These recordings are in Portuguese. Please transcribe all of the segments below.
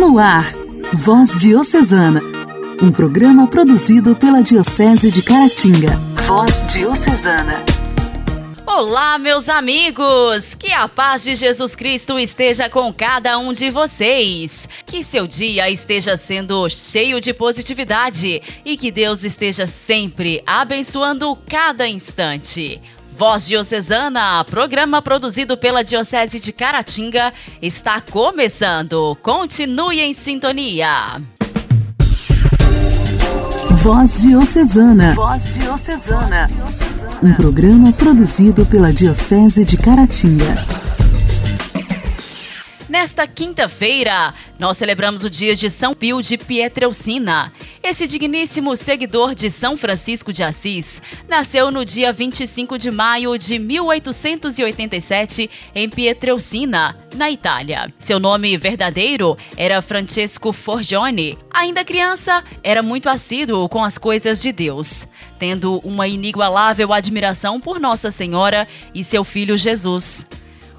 No ar, Voz Diocesana, um programa produzido pela Diocese de Caratinga. Voz Diocesana. Olá, meus amigos! Que a paz de Jesus Cristo esteja com cada um de vocês. Que seu dia esteja sendo cheio de positividade e que Deus esteja sempre abençoando cada instante. Voz Diocesana, programa produzido pela Diocese de Caratinga, está começando. Continue em sintonia. Voz Diocesana. Voz Diocesana. Um programa produzido pela Diocese de Caratinga. Nesta quinta-feira, nós celebramos o dia de São Pio de Pietrelcina. Esse digníssimo seguidor de São Francisco de Assis nasceu no dia 25 de maio de 1887 em Pietrelcina, na Itália. Seu nome verdadeiro era Francesco Forgione. Ainda criança, era muito assíduo com as coisas de Deus, tendo uma inigualável admiração por Nossa Senhora e seu filho Jesus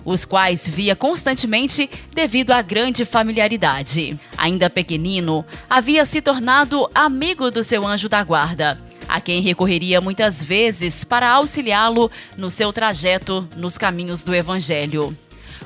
os quais via constantemente devido à grande familiaridade. Ainda pequenino, havia se tornado amigo do seu anjo da guarda, a quem recorreria muitas vezes para auxiliá-lo no seu trajeto nos caminhos do Evangelho.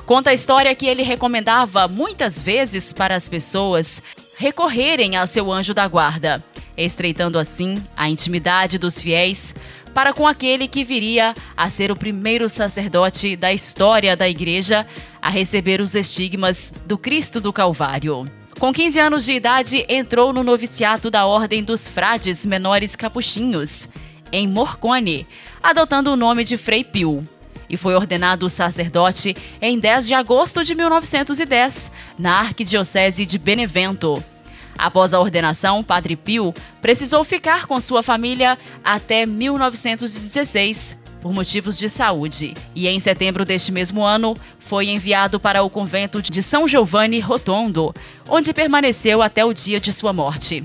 Conta a história que ele recomendava muitas vezes para as pessoas recorrerem a seu anjo da guarda, estreitando assim a intimidade dos fiéis para com aquele que viria a ser o primeiro sacerdote da história da igreja a receber os estigmas do Cristo do Calvário. Com 15 anos de idade, entrou no noviciato da Ordem dos Frades Menores Capuchinhos, em Morcone, adotando o nome de Frei Pio e foi ordenado sacerdote em 10 de agosto de 1910, na Arquidiocese de Benevento. Após a ordenação, Padre Pio precisou ficar com sua família até 1916 por motivos de saúde. E em setembro deste mesmo ano, foi enviado para o convento de São Giovanni Rotondo, onde permaneceu até o dia de sua morte.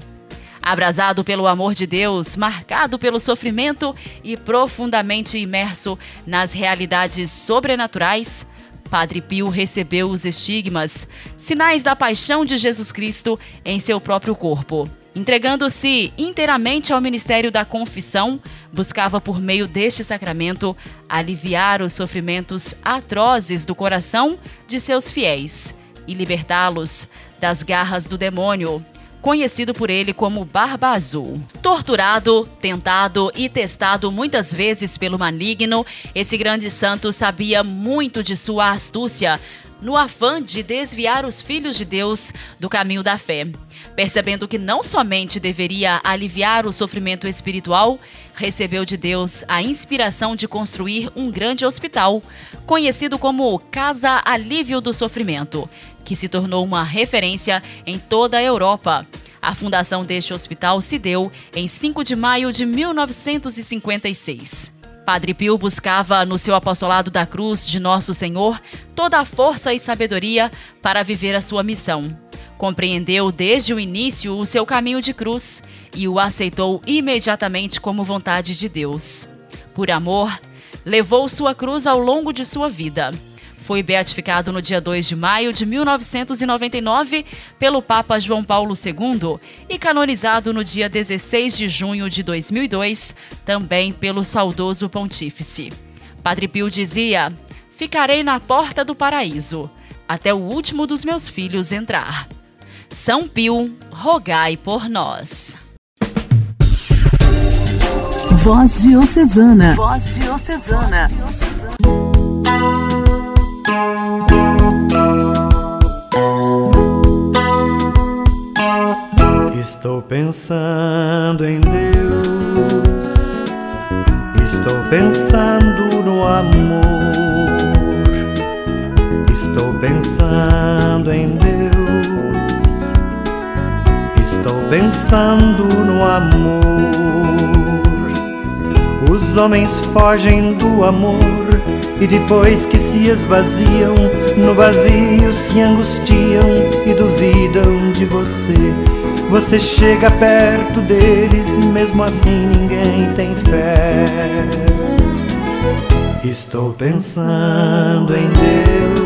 Abrasado pelo amor de Deus, marcado pelo sofrimento e profundamente imerso nas realidades sobrenaturais, Padre Pio recebeu os estigmas, sinais da paixão de Jesus Cristo em seu próprio corpo. Entregando-se inteiramente ao ministério da confissão, buscava por meio deste sacramento aliviar os sofrimentos atrozes do coração de seus fiéis e libertá-los das garras do demônio, conhecido por ele como Barba Azul. Torturado, tentado e testado muitas vezes pelo maligno, esse grande santo sabia muito de sua astúcia no afã de desviar os filhos de Deus do caminho da fé. Percebendo que não somente deveria aliviar o sofrimento espiritual, recebeu de Deus a inspiração de construir um grande hospital, conhecido como Casa Alívio do Sofrimento, que se tornou uma referência em toda a Europa. A fundação deste hospital se deu em 5 de maio de 1956. Padre Pio buscava no seu apostolado da cruz de Nosso Senhor toda a força e sabedoria para viver a sua missão. Compreendeu desde o início o seu caminho de cruz e o aceitou imediatamente como vontade de Deus. Por amor, levou sua cruz ao longo de sua vida foi beatificado no dia 2 de maio de 1999 pelo Papa João Paulo II e canonizado no dia 16 de junho de 2002, também pelo saudoso Pontífice. Padre Pio dizia: Ficarei na porta do paraíso, até o último dos meus filhos entrar. São Pio, rogai por nós. Voz Diocesana. Voz Diocesana. Estou pensando em Deus, estou pensando no amor, estou pensando em Deus, estou pensando no amor. Os homens fogem do amor e depois que se esvaziam, no vazio se angustiam e duvidam de você. Você chega perto deles, mesmo assim ninguém tem fé. Estou pensando em Deus,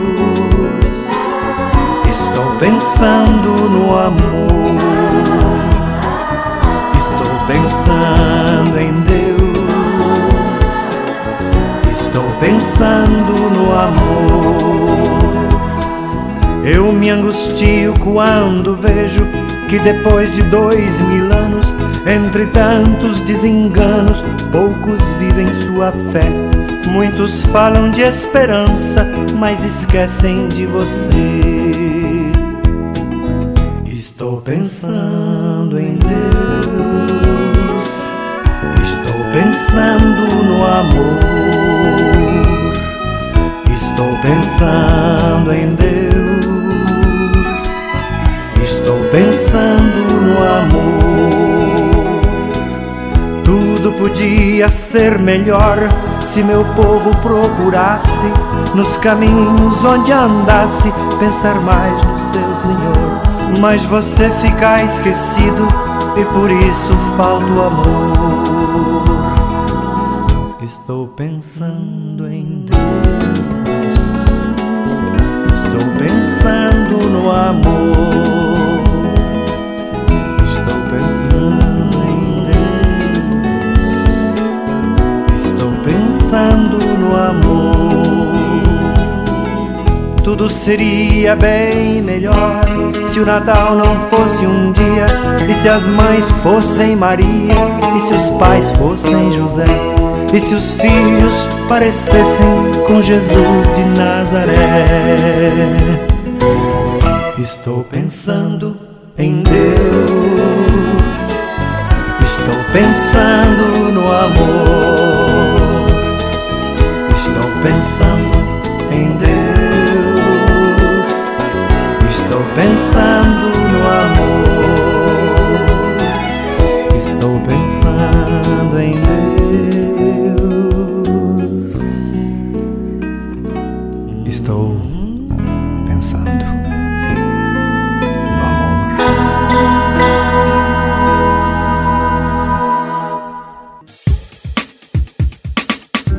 estou pensando no amor. Estou pensando em Deus. Estou pensando no amor. Eu me angustio quando vejo que depois de dois mil anos, entre tantos desenganos, poucos vivem sua fé. Muitos falam de esperança, mas esquecem de você. Estou pensando em Deus, estou pensando no amor, estou pensando em Deus, pensando no amor. Tudo podia ser melhor se meu povo procurasse nos caminhos onde andasse pensar mais no seu Senhor mas você fica esquecido e por isso falta o amor. Estou pensando em Deus, estou pensando no amor. Seria bem melhor se o Natal não fosse um dia, e se as mães fossem Maria, e se os pais fossem José, e se os filhos parecessem com Jesus de Nazaré. Estou pensando em Deus, estou pensando no amor, estou pensando em Deus. Pensando no amor. Estou pensando em Deus. Estou pensando no amor.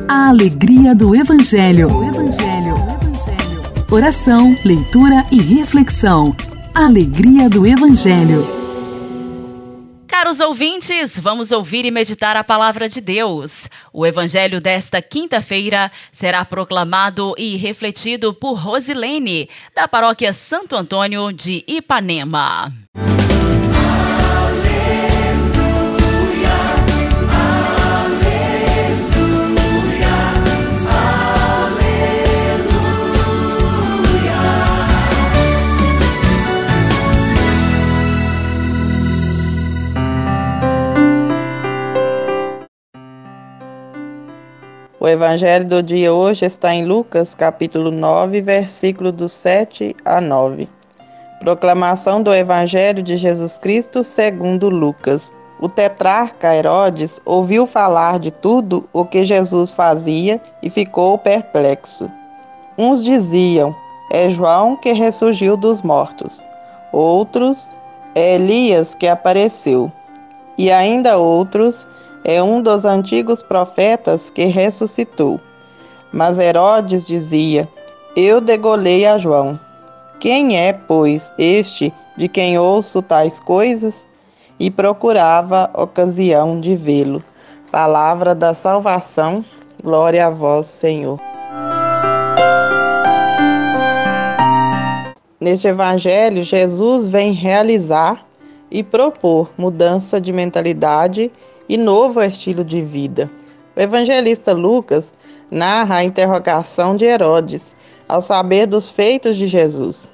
A alegria do Evangelho. O Evangelho. Oração, leitura e reflexão. Alegria do Evangelho. Caros ouvintes, vamos ouvir e meditar a palavra de Deus. O evangelho desta quinta-feira será proclamado e refletido por Rosilene, da paróquia Santo Antônio de Ipanema. O evangelho do dia hoje está em Lucas, capítulo 9, versículo do 7 a 9. Proclamação do evangelho de Jesus Cristo segundo Lucas. O tetrarca Herodes ouviu falar de tudo o que Jesus fazia e ficou perplexo. Uns diziam: É João que ressurgiu dos mortos. Outros: É Elias que apareceu. E ainda outros: é um dos antigos profetas que ressuscitou. Mas Herodes dizia: Eu degolei a João. Quem é, pois, este de quem ouço tais coisas? E procurava ocasião de vê-lo. Palavra da salvação, glória a vós, Senhor. Neste evangelho, Jesus vem realizar e propor mudança de mentalidade e novo estilo de vida. O evangelista Lucas narra a interrogação de Herodes ao saber dos feitos de Jesus.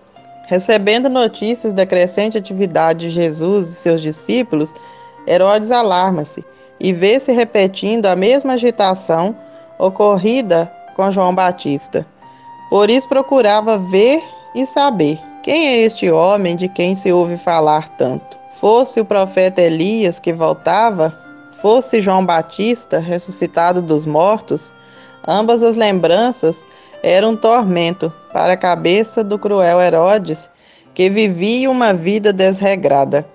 Recebendo notícias da crescente atividade de Jesus e seus discípulos, Herodes alarma-se e vê-se repetindo a mesma agitação ocorrida com João Batista. Por isso procurava ver e saber quem é este homem de quem se ouve falar tanto. Fosse o profeta Elias que voltava, fosse João Batista ressuscitado dos mortos, ambas as lembranças eram um tormento para a cabeça do cruel Herodes, que vivia uma vida desregrada.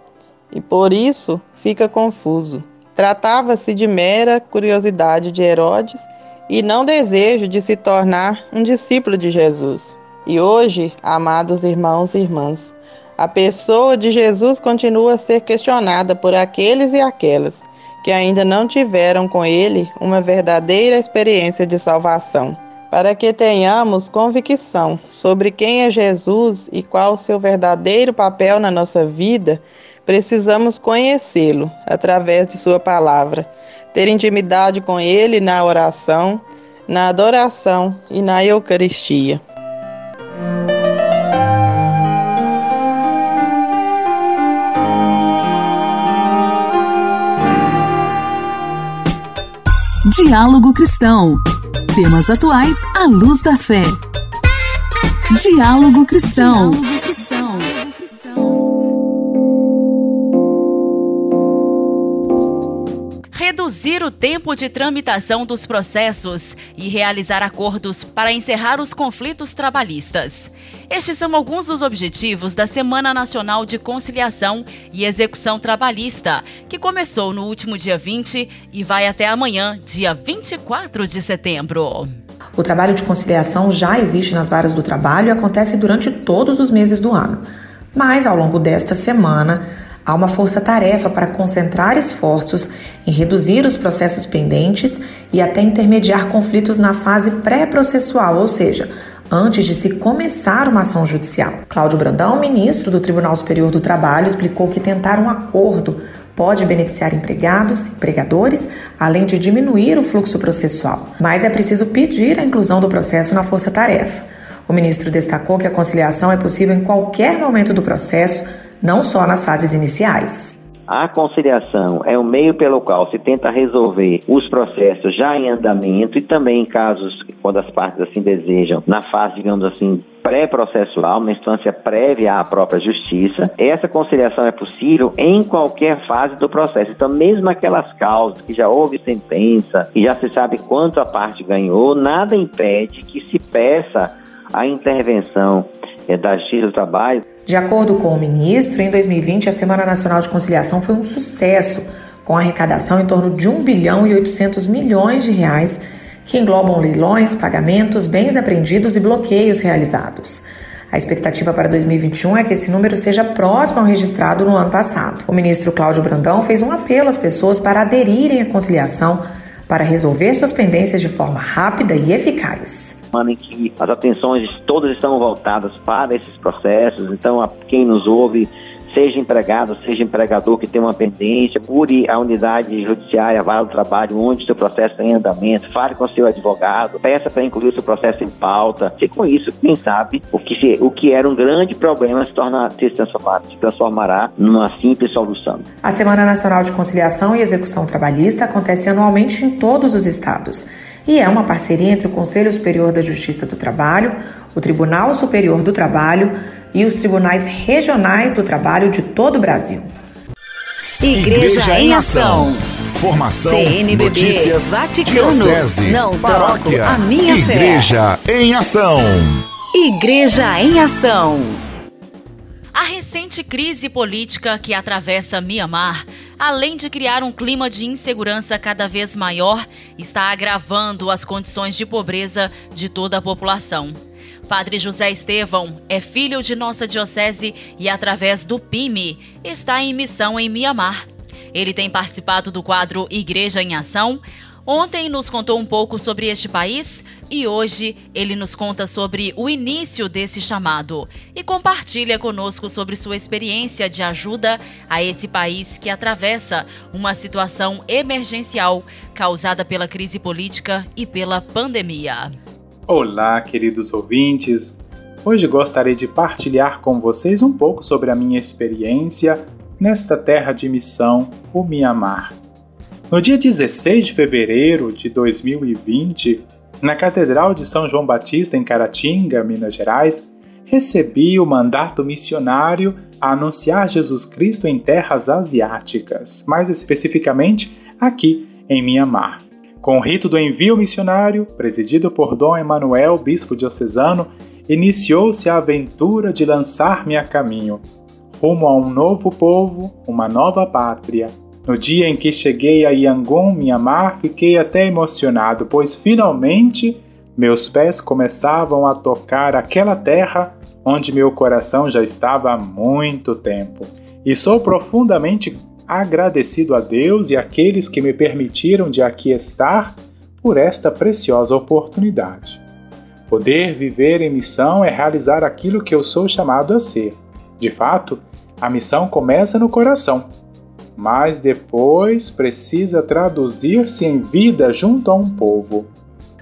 E por isso fica confuso. Tratava-se de mera curiosidade de Herodes e não desejo de se tornar um discípulo de Jesus. E hoje, amados irmãos e irmãs, a pessoa de Jesus continua a ser questionada por aqueles e aquelas que ainda não tiveram com ele uma verdadeira experiência de salvação. Para que tenhamos convicção sobre quem é Jesus e qual o seu verdadeiro papel na nossa vida, precisamos conhecê-lo através de Sua palavra, ter intimidade com Ele na oração, na adoração e na Eucaristia. Diálogo Cristão. Temas atuais à luz da fé. Diálogo Cristão. Diálogo Cristão. Reduzir o tempo de tramitação dos processos e realizar acordos para encerrar os conflitos trabalhistas. Estes são alguns dos objetivos da Semana Nacional de Conciliação e Execução Trabalhista, que começou no último dia 20 e vai até amanhã, dia 24 de setembro. O trabalho de conciliação já existe nas varas do trabalho e acontece durante todos os meses do ano. Mas, ao longo desta semana, Há uma força-tarefa para concentrar esforços em reduzir os processos pendentes e até intermediar conflitos na fase pré-processual, ou seja, antes de se começar uma ação judicial. Cláudio Brandão, ministro do Tribunal Superior do Trabalho, explicou que tentar um acordo pode beneficiar empregados, empregadores, além de diminuir o fluxo processual. Mas é preciso pedir a inclusão do processo na força-tarefa. O ministro destacou que a conciliação é possível em qualquer momento do processo não só nas fases iniciais. A conciliação é o meio pelo qual se tenta resolver os processos já em andamento e também em casos, quando as partes assim desejam, na fase, digamos assim, pré-processual, uma instância prévia à própria justiça. Essa conciliação é possível em qualquer fase do processo. Então, mesmo aquelas causas que já houve sentença e já se sabe quanto a parte ganhou, nada impede que se peça a intervenção é, da Justiça do Trabalho. De acordo com o ministro, em 2020 a Semana Nacional de Conciliação foi um sucesso, com arrecadação em torno de 1 bilhão e 800 milhões de reais, que englobam leilões, pagamentos, bens apreendidos e bloqueios realizados. A expectativa para 2021 é que esse número seja próximo ao registrado no ano passado. O ministro Cláudio Brandão fez um apelo às pessoas para aderirem à conciliação para resolver suas pendências de forma rápida e eficaz. Ano em que as atenções todas estão voltadas para esses processos, então quem nos ouve seja empregado, seja empregador que tem uma pendência, procure a unidade judiciária, vá ao trabalho, onde o seu processo está em andamento, fale com o seu advogado, peça para incluir o seu processo em pauta. E com isso, quem sabe, o que, se, o que era um grande problema se, torna, se, transformar, se transformará numa simples solução. A Semana Nacional de Conciliação e Execução Trabalhista acontece anualmente em todos os estados e é uma parceria entre o Conselho Superior da Justiça do Trabalho, o Tribunal Superior do Trabalho e os tribunais regionais do trabalho de todo o Brasil. Igreja, Igreja em Ação. Formação, CNBB, notícias, Vaticano, diocese, não paróquia, troco a minha Igreja fé. em Ação. Igreja em Ação. A recente crise política que atravessa Mianmar, além de criar um clima de insegurança cada vez maior, está agravando as condições de pobreza de toda a população. Padre José Estevão é filho de nossa diocese e, através do PIME, está em missão em Mianmar. Ele tem participado do quadro Igreja em Ação. Ontem nos contou um pouco sobre este país e hoje ele nos conta sobre o início desse chamado e compartilha conosco sobre sua experiência de ajuda a esse país que atravessa uma situação emergencial causada pela crise política e pela pandemia. Olá, queridos ouvintes! Hoje gostaria de partilhar com vocês um pouco sobre a minha experiência nesta terra de missão, o Mianmar. No dia 16 de fevereiro de 2020, na Catedral de São João Batista, em Caratinga, Minas Gerais, recebi o mandato missionário a anunciar Jesus Cristo em terras asiáticas, mais especificamente aqui em Mianmar. Com o rito do envio missionário, presidido por Dom Emanuel, bispo diocesano, iniciou-se a aventura de lançar-me a caminho, rumo a um novo povo, uma nova pátria. No dia em que cheguei a Yangon, Mianmar, fiquei até emocionado, pois finalmente Meus pés começavam a tocar aquela terra onde meu coração já estava há muito tempo. E sou profundamente agradecido a Deus e àqueles que me permitiram de aqui estar por esta preciosa oportunidade. Poder viver em missão é realizar aquilo que eu sou chamado a ser. De fato, a missão começa no coração, mas depois precisa traduzir-se em vida junto a um povo.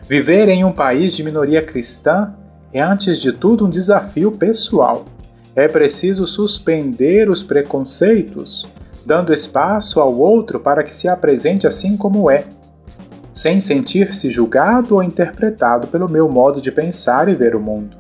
Viver em um país de minoria cristã é, antes de tudo, um desafio pessoal. É preciso suspender os preconceitos, dando espaço ao outro para que se apresente assim como é sem sentir-se julgado ou interpretado pelo meu modo de pensar e ver o mundo.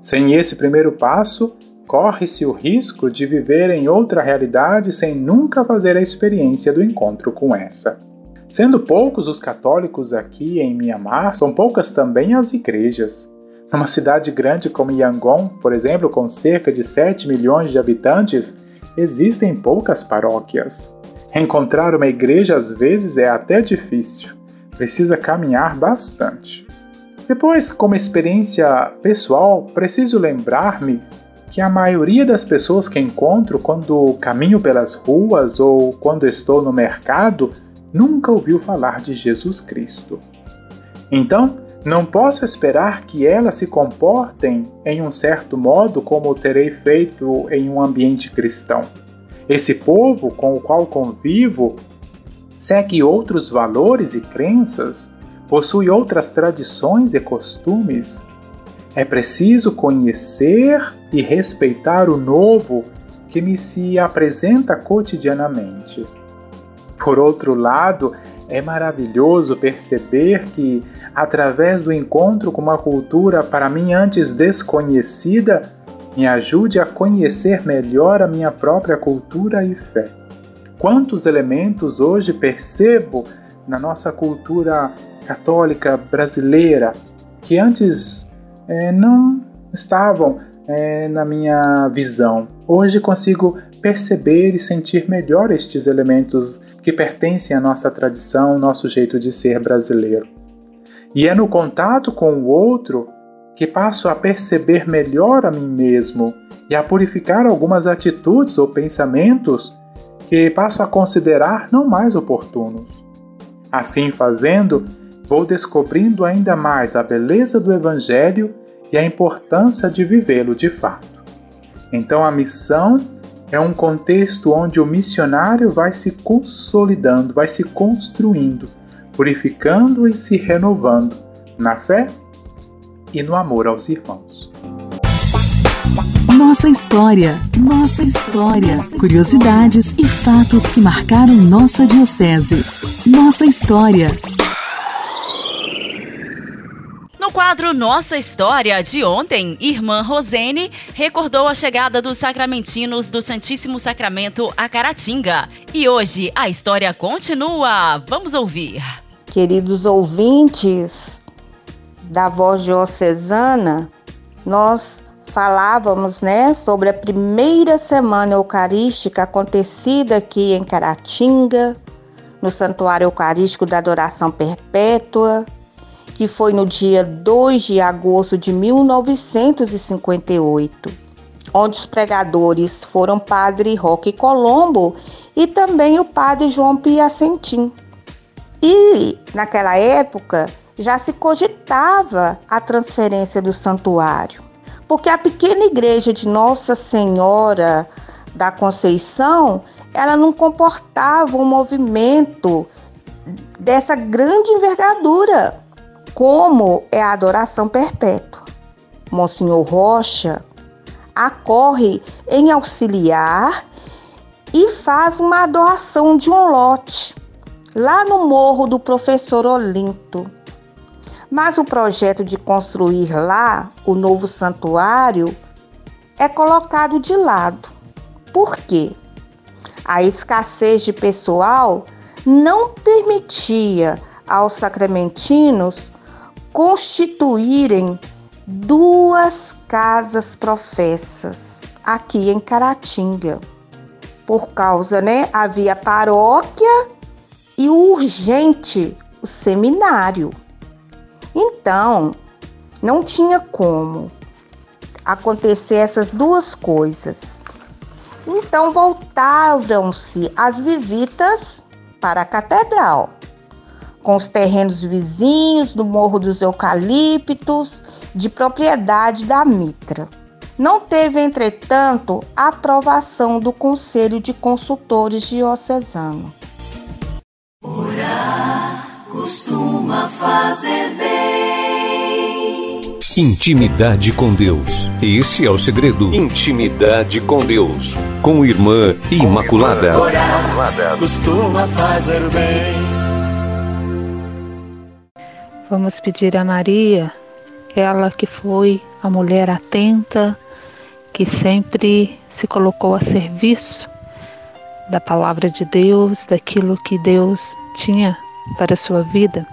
Sem esse primeiro passo, corre-se o risco de viver em outra realidade sem nunca fazer a experiência do encontro com essa. Sendo poucos os católicos aqui em Mianmar, são poucas também as igrejas. Numa cidade grande como Yangon, por exemplo, com cerca de 7 milhões de habitantes, existem poucas paróquias. Encontrar uma igreja às vezes é até difícil precisa caminhar bastante. Depois, como experiência pessoal, preciso lembrar-me que a maioria das pessoas que encontro quando caminho pelas ruas ou quando estou no mercado nunca ouviu falar de Jesus Cristo. Então, não posso esperar que elas se comportem em um certo modo como terei feito em um ambiente cristão. Esse povo com o qual convivo segue outros valores e crenças, possui outras tradições e costumes. É preciso conhecer e respeitar o novo que me se apresenta cotidianamente. Por outro lado, é maravilhoso perceber que, através do encontro com uma cultura para mim antes desconhecida, me ajude a conhecer melhor a minha própria cultura e fé. Quantos elementos hoje percebo na nossa cultura católica brasileira que antes é, não estavam é, na minha visão. Hoje consigo perceber e sentir melhor estes elementos que pertencem à nossa tradição, nosso jeito de ser brasileiro. E é no contato com o outro que passo a perceber melhor a mim mesmo e a purificar algumas atitudes ou pensamentos que passo a considerar não mais oportunos. Assim fazendo, vou descobrindo ainda mais a beleza do Evangelho e a importância de vivê-lo de fato. Então, a missão é um contexto onde o missionário vai se consolidando, vai se construindo, purificando e se renovando na fé e no amor aos irmãos. Nossa história, nossa história. Curiosidades e fatos que marcaram nossa diocese. Nossa história. Quadro Nossa História de ontem, irmã Rosene recordou a chegada dos sacramentinos do Santíssimo Sacramento a Caratinga. E hoje a história continua. Vamos ouvir. Queridos ouvintes da Voz Diocesana, nós falávamos, né, sobre a primeira semana eucarística acontecida aqui em Caratinga, no Santuário Eucarístico da Adoração Perpétua, que foi no dia 2 de agosto de 1958, onde os pregadores foram Padre Roque Colombo e também o Padre João Piacentim. E naquela época já se cogitava a transferência do santuário porque a pequena igreja de Nossa Senhora da Conceição, ela não comportava um movimento dessa grande envergadura, como é a adoração perpétua. Monsenhor Rocha acorre em auxiliar e faz uma doação de um lote lá no morro do professor Olinto. Mas o projeto de construir lá o novo santuário é colocado de lado. Por quê? A escassez de pessoal não permitia aos sacramentinos constituírem duas casas professas aqui em Caratinga. Por causa, né, havia paróquia e urgente o seminário. Então, não tinha como acontecer essas duas coisas. Então voltaram-se as visitas para a catedral, com os terrenos vizinhos do Morro dos Eucaliptos, de propriedade da Mitra. Não teve, entretanto, aprovação do Conselho de Consultores Diocesano. Orar costuma fazer bem. Intimidade com Deus. Esse é o segredo. Intimidade com Deus. Com Irmã Imaculada. Orar costuma fazer bem. Vamos pedir a Maria, ela que foi a mulher atenta, que sempre se colocou a serviço da palavra de Deus, daquilo que Deus tinha para a sua vida.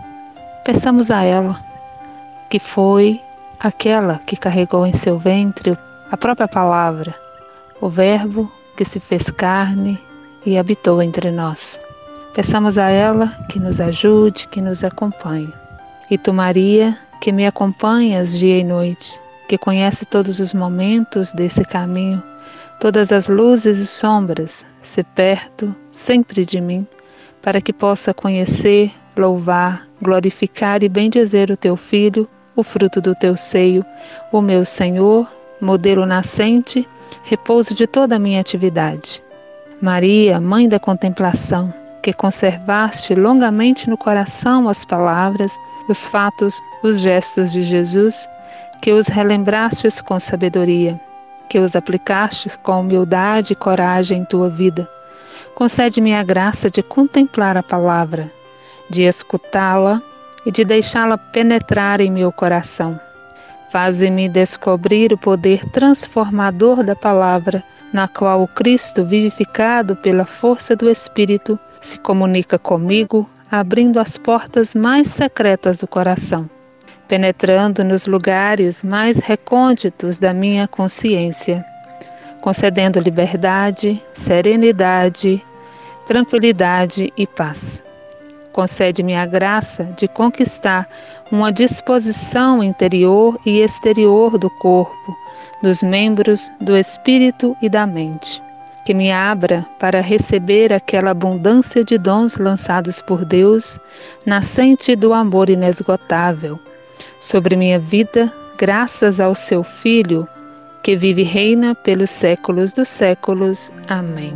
Peçamos a ela, que foi aquela que carregou em seu ventre a própria palavra, o Verbo que se fez carne e habitou entre nós. Peçamos a ela que nos ajude, que nos acompanhe. E tu, Maria, que me acompanhas dia e noite, que conhece todos os momentos desse caminho, todas as luzes e sombras, se perto sempre de mim, para que possa conhecer, louvar, glorificar e bendizer o teu Filho, o fruto do teu seio, o meu Senhor, modelo nascente, repouso de toda a minha atividade. Maria, Mãe da contemplação, que conservaste longamente no coração as palavras, os fatos, os gestos de Jesus, que os relembrastes com sabedoria, que os aplicastes com humildade e coragem em tua vida. Concede-me a graça de contemplar a palavra, de escutá-la e de deixá-la penetrar em meu coração. Faze-me descobrir o poder transformador da palavra, na qual o Cristo, vivificado pela força do Espírito, se comunica comigo, abrindo as portas mais secretas do coração, penetrando nos lugares mais recônditos da minha consciência, concedendo liberdade, serenidade, tranquilidade e paz. Concede-me a graça de conquistar uma disposição interior e exterior do corpo, dos membros, do espírito e da mente que me abra para receber aquela abundância de dons lançados por Deus, nascente do amor inesgotável, sobre minha vida, graças ao seu Filho, que vive e reina pelos séculos dos séculos. Amém.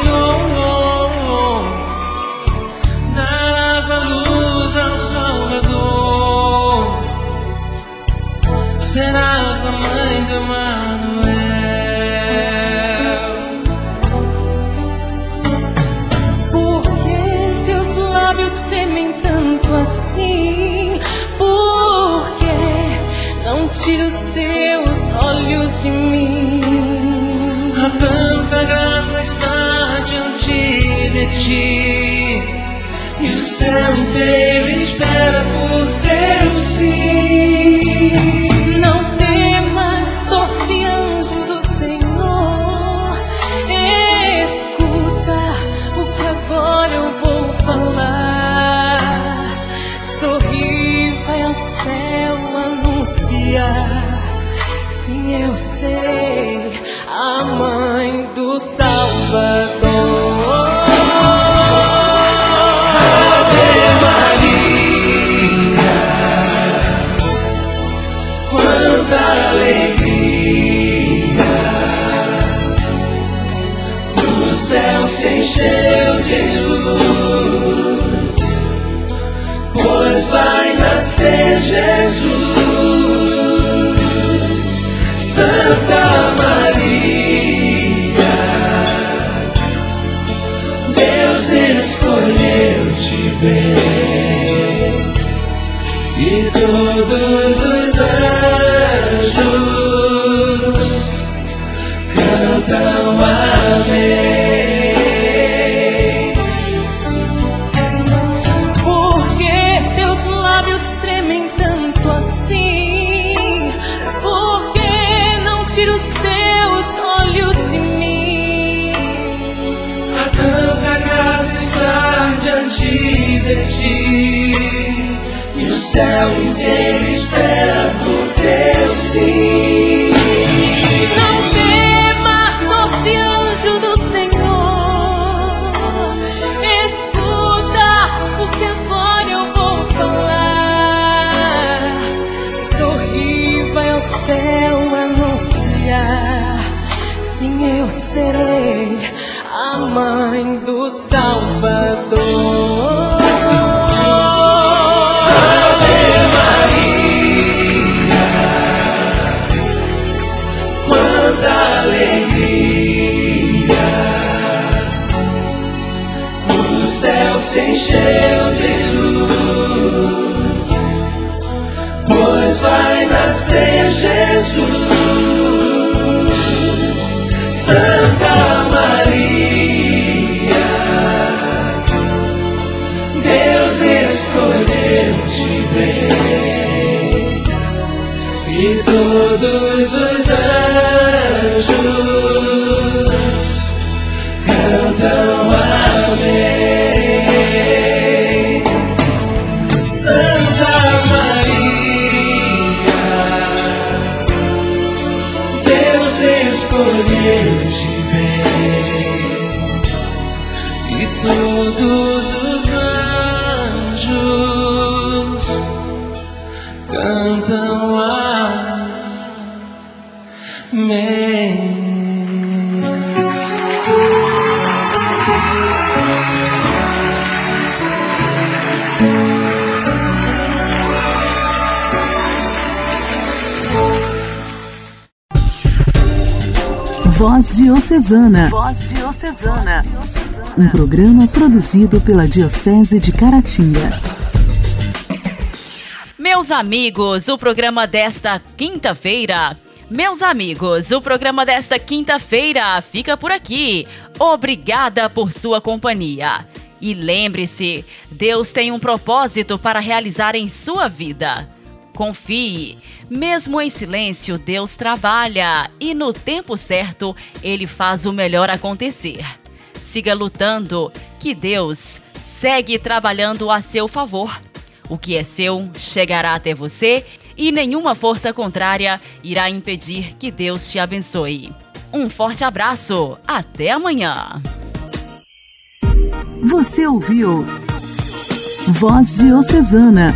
serás a mãe do Manuel. tire os teus olhos de mim. Há tanta graça está diante de ti, e o céu inteiro espera por teu sim. Jesus, Santa Maria, Deus escolheu te ver e todos céu inteiro espera por teu sim. Não temas, doce anjo do Senhor. Escuta o que agora eu vou falar. Sorri, vai ao céu anunciar. Sim, eu serei a mãe do Salvador. Encheu de luz, pois vai nascer Jesus, Santa Maria. Deus escolheu te ver. E todos os anjos cantam Diocesana. Voz Diocesana. Um programa produzido pela Diocese de Caratinga. Meus amigos, o programa desta quinta-feira. Meus amigos, o programa desta quinta-feira fica por aqui. Obrigada por sua companhia. E lembre-se, Deus tem um propósito para realizar em sua vida. Confie. Mesmo em silêncio, Deus trabalha e no tempo certo, Ele faz o melhor acontecer. Siga lutando, que Deus segue trabalhando a seu favor. O que é seu chegará até você e nenhuma força contrária irá impedir que Deus te abençoe. Um forte abraço, até amanhã. Você ouviu Voz Diocesana,